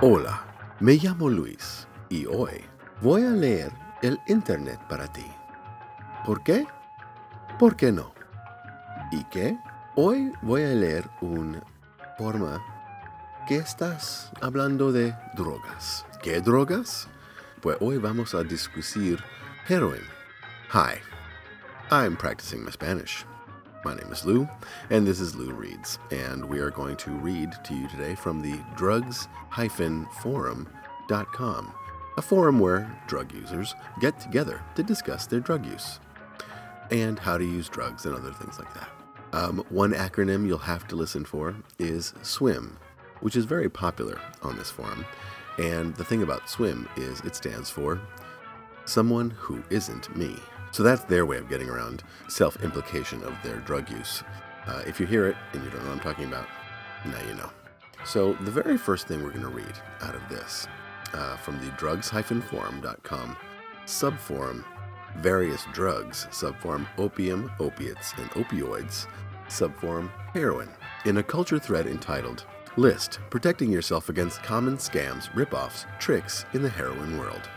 Hola, me llamo Luis y hoy voy a leer el Internet para ti. ¿Por qué? ¿Por qué no? ¿Y qué? Hoy voy a leer un forma que estás hablando de drogas. ¿Qué drogas? Pues hoy vamos a discutir heroin. Hi, I'm practicing my Spanish. My name is Lou, and this is Lou Reads, and we are going to read to you today from the drugs-forum.com, a forum where drug users get together to discuss their drug use and how to use drugs and other things like that. Um, one acronym you'll have to listen for is SWIM, which is very popular on this forum. And the thing about SWIM is it stands for Someone Who Isn't Me. So that's their way of getting around self implication of their drug use. Uh, if you hear it and you don't know what I'm talking about, now you know. So, the very first thing we're going to read out of this uh, from the drugs forum.com subforum various drugs, subform opium, opiates, and opioids, subform heroin, in a culture thread entitled List Protecting Yourself Against Common Scams, Ripoffs, Tricks in the Heroin World.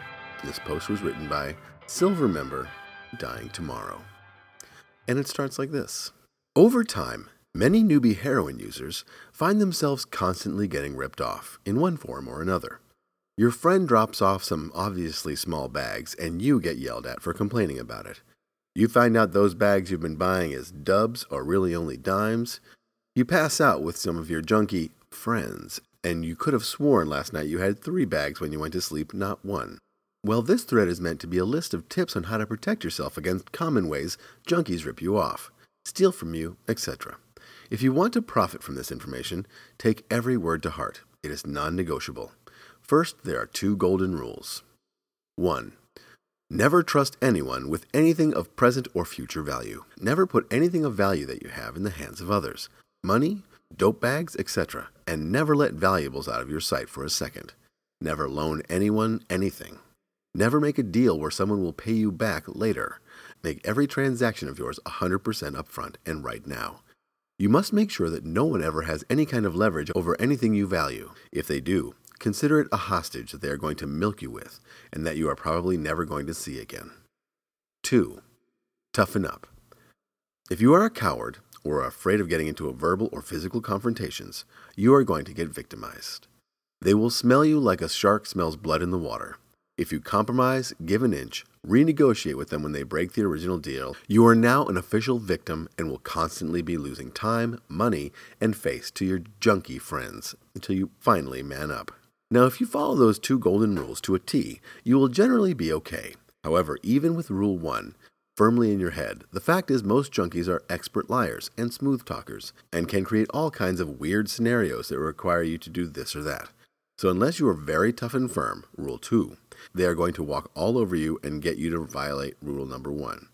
This post was written by Silver Member Dying Tomorrow. And it starts like this Over time, many newbie heroin users find themselves constantly getting ripped off in one form or another. Your friend drops off some obviously small bags, and you get yelled at for complaining about it. You find out those bags you've been buying as dubs are really only dimes. You pass out with some of your junkie friends, and you could have sworn last night you had three bags when you went to sleep, not one. Well, this thread is meant to be a list of tips on how to protect yourself against common ways junkies rip you off, steal from you, etc. If you want to profit from this information, take every word to heart. It is non negotiable. First, there are two golden rules. 1. Never trust anyone with anything of present or future value. Never put anything of value that you have in the hands of others money, dope bags, etc. And never let valuables out of your sight for a second. Never loan anyone anything. Never make a deal where someone will pay you back later. Make every transaction of yours 100% upfront and right now. You must make sure that no one ever has any kind of leverage over anything you value. If they do, Consider it a hostage that they are going to milk you with and that you are probably never going to see again. 2. Toughen up. If you are a coward or are afraid of getting into a verbal or physical confrontations, you are going to get victimized. They will smell you like a shark smells blood in the water. If you compromise, give an inch, renegotiate with them when they break the original deal, you are now an official victim and will constantly be losing time, money, and face to your junkie friends until you finally man up. Now, if you follow those two golden rules to a T, you will generally be okay. However, even with Rule 1 firmly in your head, the fact is most junkies are expert liars and smooth talkers, and can create all kinds of weird scenarios that require you to do this or that. So, unless you are very tough and firm, Rule 2, they are going to walk all over you and get you to violate Rule number 1,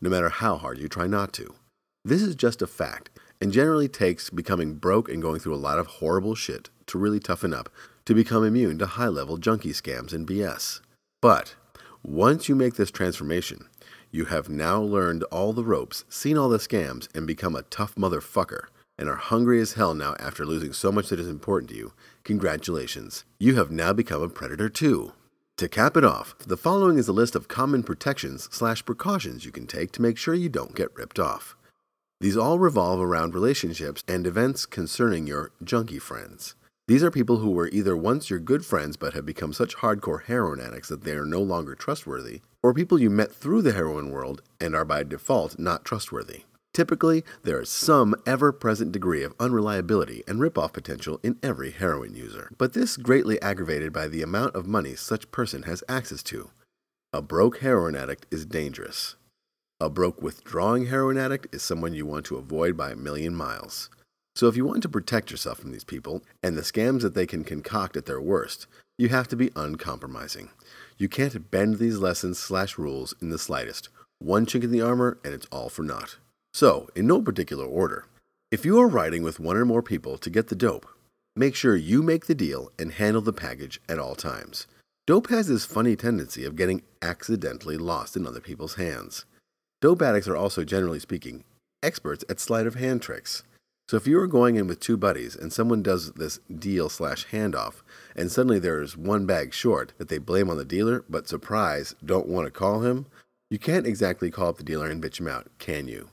no matter how hard you try not to. This is just a fact, and generally takes becoming broke and going through a lot of horrible shit to really toughen up to become immune to high level junkie scams and BS. But once you make this transformation, you have now learned all the ropes, seen all the scams, and become a tough motherfucker, and are hungry as hell now after losing so much that is important to you. Congratulations. You have now become a predator too. To cap it off, the following is a list of common protections slash precautions you can take to make sure you don't get ripped off. These all revolve around relationships and events concerning your junkie friends. These are people who were either once your good friends but have become such hardcore heroin addicts that they are no longer trustworthy, or people you met through the heroin world and are by default not trustworthy. Typically, there is some ever present degree of unreliability and ripoff potential in every heroin user, but this greatly aggravated by the amount of money such person has access to. A broke heroin addict is dangerous. A broke withdrawing heroin addict is someone you want to avoid by a million miles. So if you want to protect yourself from these people and the scams that they can concoct at their worst, you have to be uncompromising. You can't bend these lessons slash rules in the slightest. One chink in the armor and it's all for naught. So, in no particular order, if you are riding with one or more people to get the dope, make sure you make the deal and handle the package at all times. Dope has this funny tendency of getting accidentally lost in other people's hands. Dope addicts are also, generally speaking, experts at sleight of hand tricks. So if you are going in with two buddies and someone does this deal slash handoff, and suddenly there's one bag short that they blame on the dealer, but surprise, don't want to call him, you can't exactly call up the dealer and bitch him out, can you?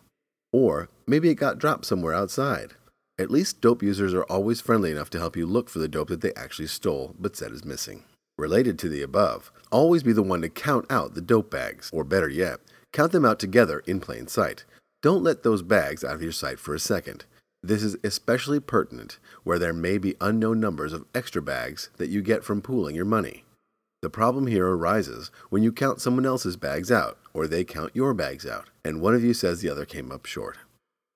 Or maybe it got dropped somewhere outside. At least dope users are always friendly enough to help you look for the dope that they actually stole but said is missing. Related to the above, always be the one to count out the dope bags, or better yet, count them out together in plain sight. Don't let those bags out of your sight for a second. This is especially pertinent where there may be unknown numbers of extra bags that you get from pooling your money. The problem here arises when you count someone else's bags out, or they count your bags out, and one of you says the other came up short.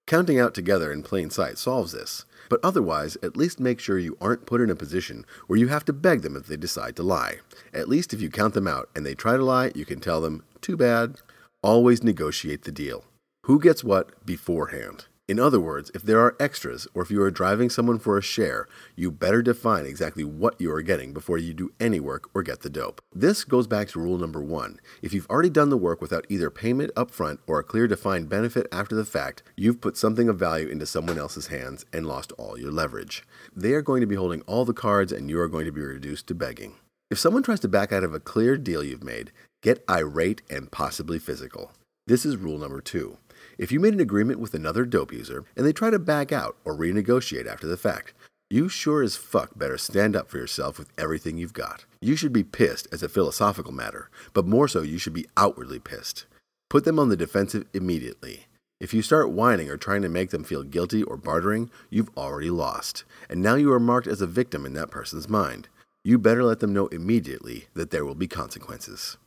Counting out together in plain sight solves this, but otherwise, at least make sure you aren't put in a position where you have to beg them if they decide to lie. At least if you count them out and they try to lie, you can tell them, too bad. Always negotiate the deal. Who gets what beforehand? In other words, if there are extras or if you are driving someone for a share, you better define exactly what you are getting before you do any work or get the dope. This goes back to rule number one. If you've already done the work without either payment up front or a clear defined benefit after the fact, you've put something of value into someone else's hands and lost all your leverage. They are going to be holding all the cards and you are going to be reduced to begging. If someone tries to back out of a clear deal you've made, get irate and possibly physical. This is rule number two. If you made an agreement with another dope user and they try to back out or renegotiate after the fact, you sure as fuck better stand up for yourself with everything you've got. You should be pissed as a philosophical matter, but more so, you should be outwardly pissed. Put them on the defensive immediately. If you start whining or trying to make them feel guilty or bartering, you've already lost, and now you are marked as a victim in that person's mind. You better let them know immediately that there will be consequences.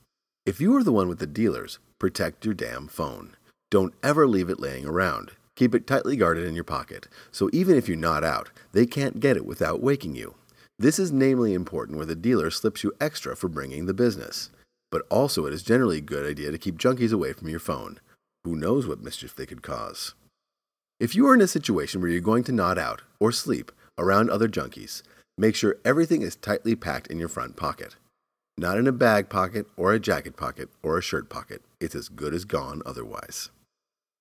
If you are the one with the dealers, protect your damn phone. Don't ever leave it laying around. Keep it tightly guarded in your pocket, so even if you nod out, they can't get it without waking you. This is namely important where the dealer slips you extra for bringing the business. But also, it is generally a good idea to keep junkies away from your phone. Who knows what mischief they could cause? If you are in a situation where you're going to nod out or sleep around other junkies, make sure everything is tightly packed in your front pocket. Not in a bag pocket or a jacket pocket or a shirt pocket. It's as good as gone otherwise.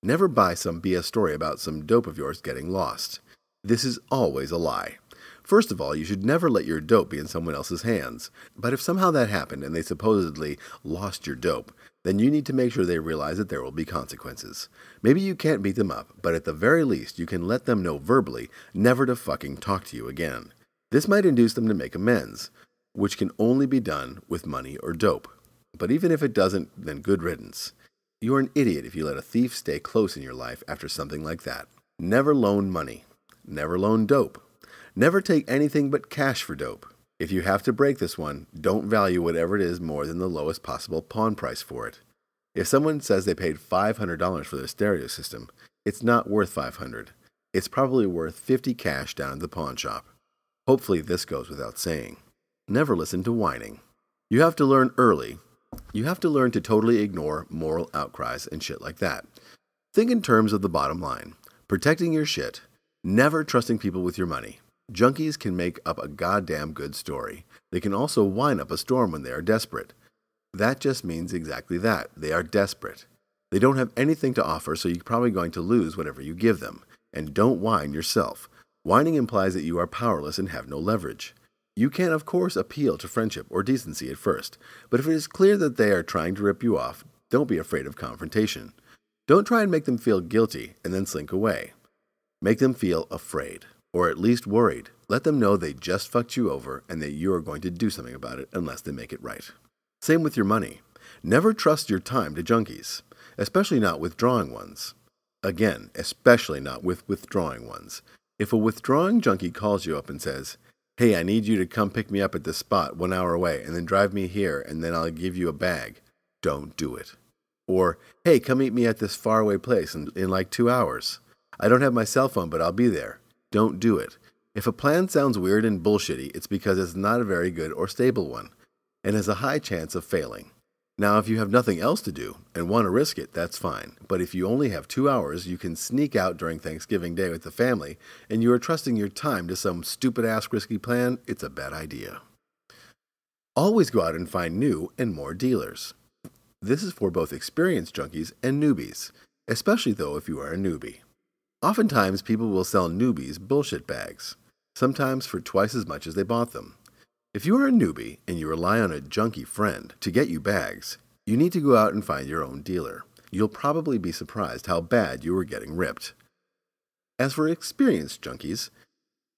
Never buy some BS story about some dope of yours getting lost. This is always a lie. First of all, you should never let your dope be in someone else's hands. But if somehow that happened and they supposedly lost your dope, then you need to make sure they realize that there will be consequences. Maybe you can't beat them up, but at the very least, you can let them know verbally never to fucking talk to you again. This might induce them to make amends, which can only be done with money or dope. But even if it doesn't, then good riddance. You are an idiot if you let a thief stay close in your life after something like that. Never loan money. Never loan dope. Never take anything but cash for dope. If you have to break this one, don't value whatever it is more than the lowest possible pawn price for it. If someone says they paid $500 for their stereo system, it's not worth 500. It's probably worth 50 cash down at the pawn shop. Hopefully this goes without saying. Never listen to whining. You have to learn early you have to learn to totally ignore moral outcries and shit like that. Think in terms of the bottom line protecting your shit, never trusting people with your money. Junkies can make up a goddamn good story. They can also wind up a storm when they are desperate. That just means exactly that. They are desperate. They don't have anything to offer, so you're probably going to lose whatever you give them. And don't whine yourself. Whining implies that you are powerless and have no leverage. You can, of course, appeal to friendship or decency at first, but if it is clear that they are trying to rip you off, don't be afraid of confrontation. Don't try and make them feel guilty and then slink away. Make them feel afraid, or at least worried. Let them know they just fucked you over and that you are going to do something about it unless they make it right. Same with your money. Never trust your time to junkies, especially not withdrawing ones. Again, especially not with withdrawing ones. If a withdrawing junkie calls you up and says, hey, I need you to come pick me up at this spot one hour away and then drive me here and then I'll give you a bag. Don't do it. Or, hey, come meet me at this faraway place in, in like two hours. I don't have my cell phone, but I'll be there. Don't do it. If a plan sounds weird and bullshitty, it's because it's not a very good or stable one and has a high chance of failing. Now, if you have nothing else to do and want to risk it, that's fine. But if you only have two hours, you can sneak out during Thanksgiving Day with the family, and you are trusting your time to some stupid ass risky plan, it's a bad idea. Always go out and find new and more dealers. This is for both experienced junkies and newbies, especially though if you are a newbie. Oftentimes, people will sell newbies bullshit bags, sometimes for twice as much as they bought them. If you are a newbie and you rely on a junkie friend to get you bags, you need to go out and find your own dealer. You'll probably be surprised how bad you are getting ripped. As for experienced junkies,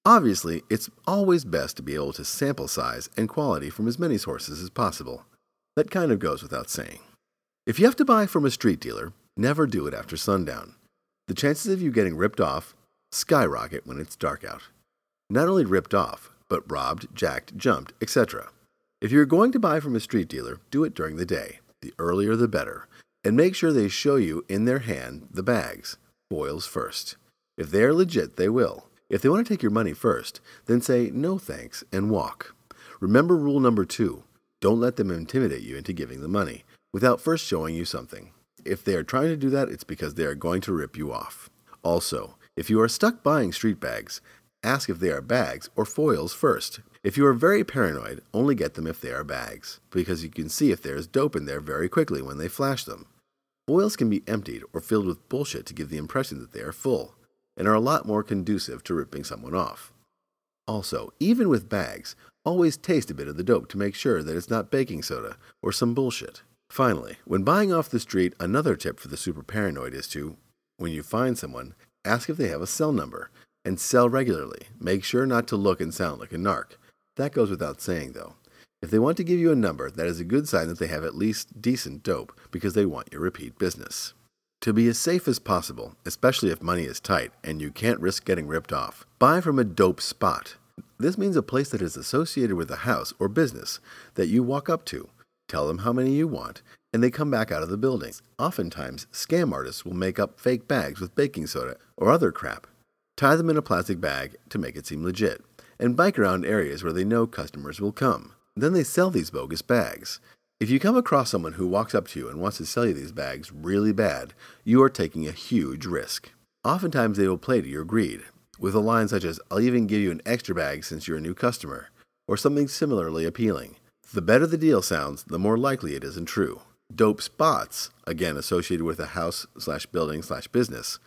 obviously it's always best to be able to sample size and quality from as many sources as possible. That kind of goes without saying. If you have to buy from a street dealer, never do it after sundown. The chances of you getting ripped off skyrocket when it's dark out. Not only ripped off, but robbed, jacked, jumped, etc. If you're going to buy from a street dealer, do it during the day. The earlier the better. And make sure they show you in their hand the bags. Foils first. If they are legit, they will. If they want to take your money first, then say no thanks and walk. Remember rule number two don't let them intimidate you into giving the money without first showing you something. If they are trying to do that, it's because they are going to rip you off. Also, if you are stuck buying street bags, ask if they are bags or foils first. If you are very paranoid, only get them if they are bags, because you can see if there is dope in there very quickly when they flash them. Foils can be emptied or filled with bullshit to give the impression that they are full, and are a lot more conducive to ripping someone off. Also, even with bags, always taste a bit of the dope to make sure that it's not baking soda or some bullshit. Finally, when buying off the street, another tip for the super paranoid is to, when you find someone, ask if they have a cell number and sell regularly. Make sure not to look and sound like a narc. That goes without saying, though. If they want to give you a number, that is a good sign that they have at least decent dope because they want your repeat business. To be as safe as possible, especially if money is tight and you can't risk getting ripped off, buy from a dope spot. This means a place that is associated with a house or business that you walk up to tell them how many you want, and they come back out of the building. Oftentimes, scam artists will make up fake bags with baking soda or other crap, tie them in a plastic bag to make it seem legit, and bike around areas where they know customers will come. Then they sell these bogus bags. If you come across someone who walks up to you and wants to sell you these bags really bad, you are taking a huge risk. Oftentimes, they will play to your greed, with a line such as, I'll even give you an extra bag since you're a new customer, or something similarly appealing. The better the deal sounds, the more likely it isn't true. Dope spots, again associated with a house slash building slash business,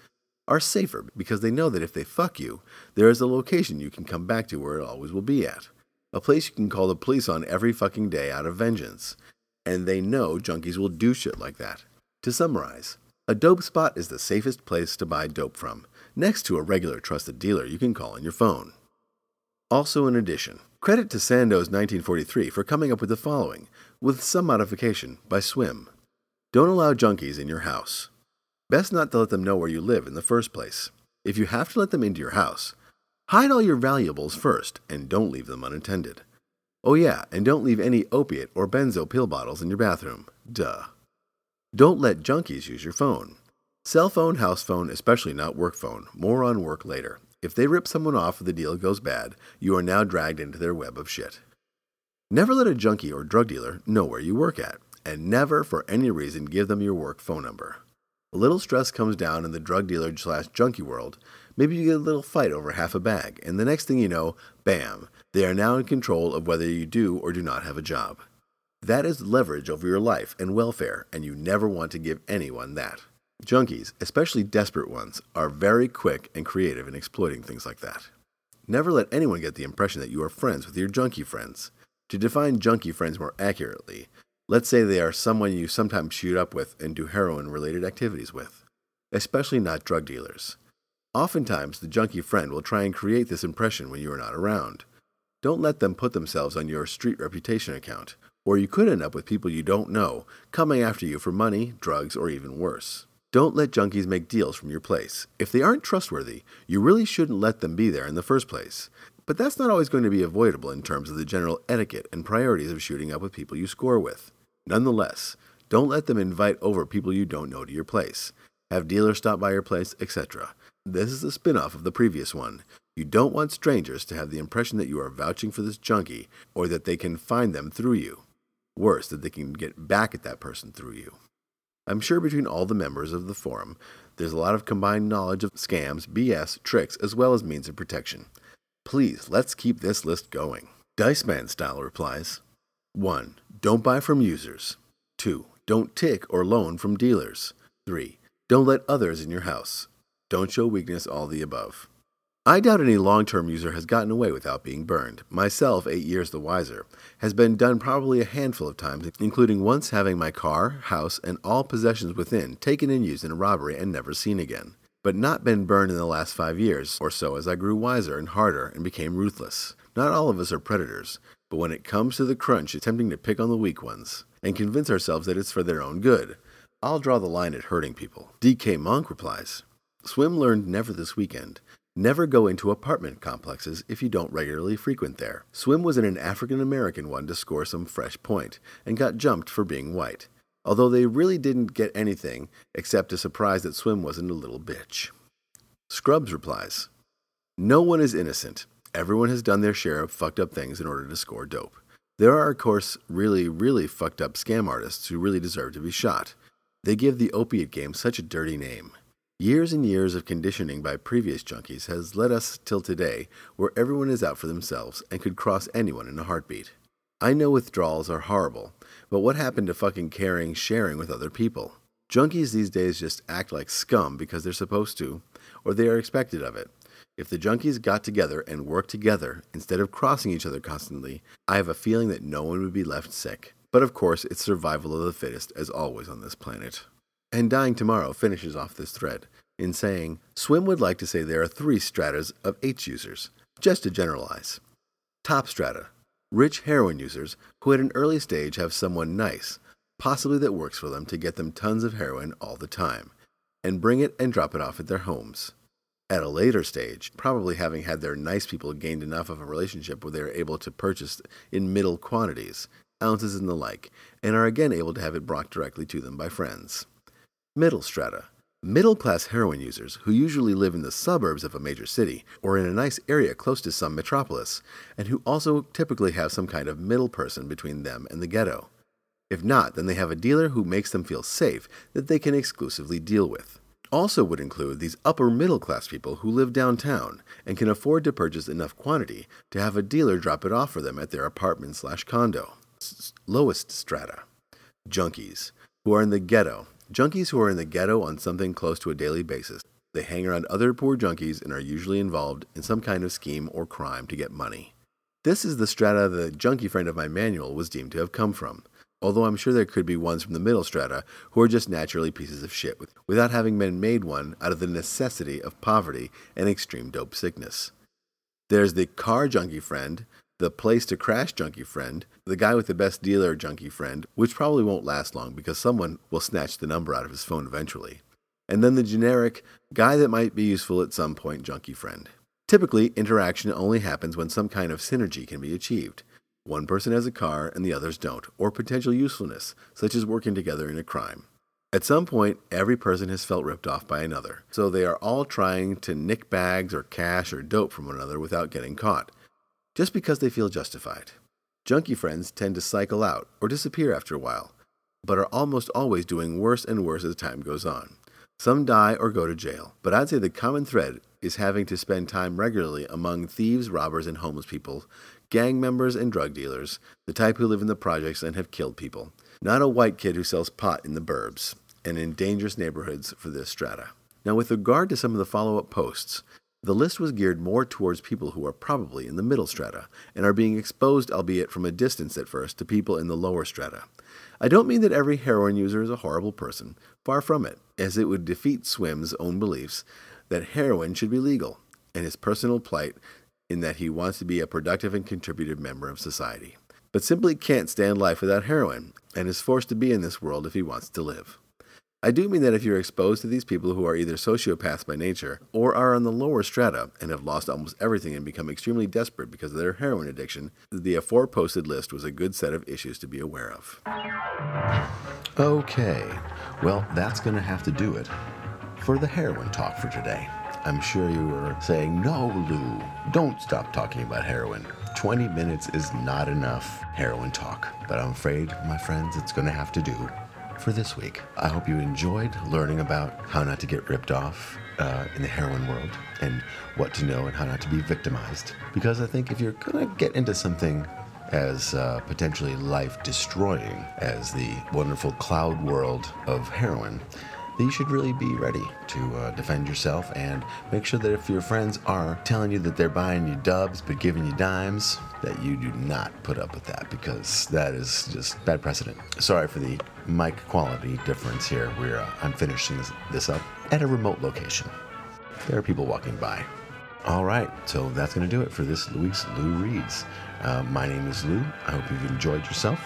are safer because they know that if they fuck you, there is a location you can come back to where it always will be at. A place you can call the police on every fucking day out of vengeance. And they know junkies will do shit like that. To summarize, a dope spot is the safest place to buy dope from, next to a regular trusted dealer you can call on your phone. Also, in addition, credit to Sandoz 1943 for coming up with the following, with some modification, by Swim. Don't allow junkies in your house. Best not to let them know where you live in the first place. If you have to let them into your house, hide all your valuables first and don't leave them unattended. Oh, yeah, and don't leave any opiate or benzo pill bottles in your bathroom. Duh. Don't let junkies use your phone. Cell phone, house phone, especially not work phone. More on work later. If they rip someone off or the deal goes bad, you are now dragged into their web of shit. Never let a junkie or drug dealer know where you work at, and never for any reason give them your work phone number. A little stress comes down in the drug dealer slash junkie world. Maybe you get a little fight over half a bag, and the next thing you know, bam, they are now in control of whether you do or do not have a job. That is leverage over your life and welfare, and you never want to give anyone that. Junkies, especially desperate ones, are very quick and creative in exploiting things like that. Never let anyone get the impression that you are friends with your junkie friends. To define junkie friends more accurately, let's say they are someone you sometimes shoot up with and do heroin related activities with, especially not drug dealers. Oftentimes, the junkie friend will try and create this impression when you are not around. Don't let them put themselves on your street reputation account, or you could end up with people you don't know coming after you for money, drugs, or even worse. Don't let junkies make deals from your place. If they aren't trustworthy, you really shouldn't let them be there in the first place. But that's not always going to be avoidable in terms of the general etiquette and priorities of shooting up with people you score with. Nonetheless, don't let them invite over people you don't know to your place. Have dealers stop by your place, etc. This is a spin off of the previous one. You don't want strangers to have the impression that you are vouching for this junkie or that they can find them through you. Worse, that they can get back at that person through you. I'm sure between all the members of the forum, there's a lot of combined knowledge of scams, BS, tricks, as well as means of protection. Please, let's keep this list going. Dice Man style replies 1. Don't buy from users. 2. Don't tick or loan from dealers. 3. Don't let others in your house. Don't show weakness, all the above. I doubt any long term user has gotten away without being burned. Myself, eight years the wiser, has been done probably a handful of times, including once having my car, house, and all possessions within taken and used in a robbery and never seen again. But not been burned in the last five years or so as I grew wiser and harder and became ruthless. Not all of us are predators, but when it comes to the crunch, it's tempting to pick on the weak ones and convince ourselves that it's for their own good. I'll draw the line at hurting people. DK Monk replies Swim learned never this weekend. Never go into apartment complexes if you don't regularly frequent there. Swim was in an African American one to score some fresh point, and got jumped for being white, although they really didn't get anything except a surprise that Swim wasn't a little bitch. Scrubs replies No one is innocent. Everyone has done their share of fucked up things in order to score dope. There are, of course, really, really fucked up scam artists who really deserve to be shot. They give the opiate game such a dirty name. Years and years of conditioning by previous junkies has led us till today where everyone is out for themselves and could cross anyone in a heartbeat. I know withdrawals are horrible, but what happened to fucking caring, sharing with other people? Junkies these days just act like scum because they're supposed to, or they are expected of it. If the junkies got together and worked together instead of crossing each other constantly, I have a feeling that no one would be left sick. But of course, it's survival of the fittest as always on this planet. And Dying Tomorrow finishes off this thread in saying, Swim would like to say there are three stratas of H users, just to generalize. Top strata, rich heroin users who at an early stage have someone nice, possibly that works for them to get them tons of heroin all the time, and bring it and drop it off at their homes. At a later stage, probably having had their nice people gained enough of a relationship where they are able to purchase in middle quantities, ounces and the like, and are again able to have it brought directly to them by friends. Middle strata. Middle class heroin users who usually live in the suburbs of a major city or in a nice area close to some metropolis, and who also typically have some kind of middle person between them and the ghetto. If not, then they have a dealer who makes them feel safe that they can exclusively deal with. Also would include these upper middle class people who live downtown and can afford to purchase enough quantity to have a dealer drop it off for them at their apartment slash condo. Lowest strata. Junkies, who are in the ghetto Junkies who are in the ghetto on something close to a daily basis. They hang around other poor junkies and are usually involved in some kind of scheme or crime to get money. This is the strata the junkie friend of my manual was deemed to have come from, although I'm sure there could be ones from the middle strata who are just naturally pieces of shit without having been made one out of the necessity of poverty and extreme dope sickness. There's the car junkie friend the place to crash junkie friend, the guy with the best dealer junkie friend, which probably won't last long because someone will snatch the number out of his phone eventually, and then the generic guy that might be useful at some point junkie friend. Typically, interaction only happens when some kind of synergy can be achieved. One person has a car and the others don't, or potential usefulness, such as working together in a crime. At some point, every person has felt ripped off by another, so they are all trying to nick bags or cash or dope from one another without getting caught just because they feel justified. Junkie friends tend to cycle out or disappear after a while, but are almost always doing worse and worse as time goes on. Some die or go to jail, but I'd say the common thread is having to spend time regularly among thieves, robbers, and homeless people, gang members, and drug dealers, the type who live in the projects and have killed people. Not a white kid who sells pot in the burbs and in dangerous neighborhoods for this strata. Now, with regard to some of the follow up posts, the list was geared more towards people who are probably in the middle strata and are being exposed, albeit from a distance at first, to people in the lower strata. I don't mean that every heroin user is a horrible person, far from it, as it would defeat Swim's own beliefs that heroin should be legal and his personal plight in that he wants to be a productive and contributive member of society, but simply can't stand life without heroin and is forced to be in this world if he wants to live. I do mean that if you're exposed to these people who are either sociopaths by nature or are on the lower strata and have lost almost everything and become extremely desperate because of their heroin addiction, the aforeposted list was a good set of issues to be aware of. Okay, well, that's going to have to do it for the heroin talk for today. I'm sure you were saying, no, Lou, don't stop talking about heroin. 20 minutes is not enough heroin talk, but I'm afraid, my friends, it's going to have to do for this week. I hope you enjoyed learning about how not to get ripped off uh, in the heroin world and what to know and how not to be victimized. Because I think if you're going to get into something as uh, potentially life destroying as the wonderful cloud world of heroin, that you should really be ready to uh, defend yourself and make sure that if your friends are telling you that they're buying you dubs but giving you dimes, that you do not put up with that because that is just bad precedent. Sorry for the mic quality difference here. We're uh, I'm finishing this, this up at a remote location. There are people walking by. All right, so that's going to do it for this week's Lou Reads. Uh, my name is Lou. I hope you've enjoyed yourself.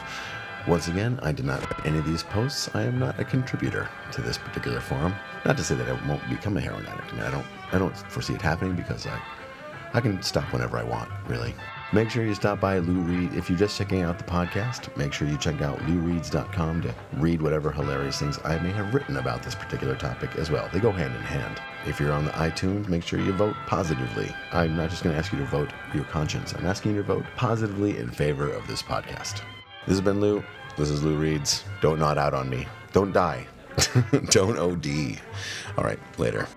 Once again, I did not write any of these posts. I am not a contributor to this particular forum. Not to say that I won't become a heroin addict. I mean, I don't, I don't foresee it happening because I, I can stop whenever I want, really. Make sure you stop by Lou Reed. If you're just checking out the podcast, make sure you check out loureads.com to read whatever hilarious things I may have written about this particular topic as well. They go hand in hand. If you're on the iTunes, make sure you vote positively. I'm not just going to ask you to vote your conscience. I'm asking you to vote positively in favor of this podcast. This has been Lou. This is Lou Reads. Don't nod out on me. Don't die. Don't OD. All right, later.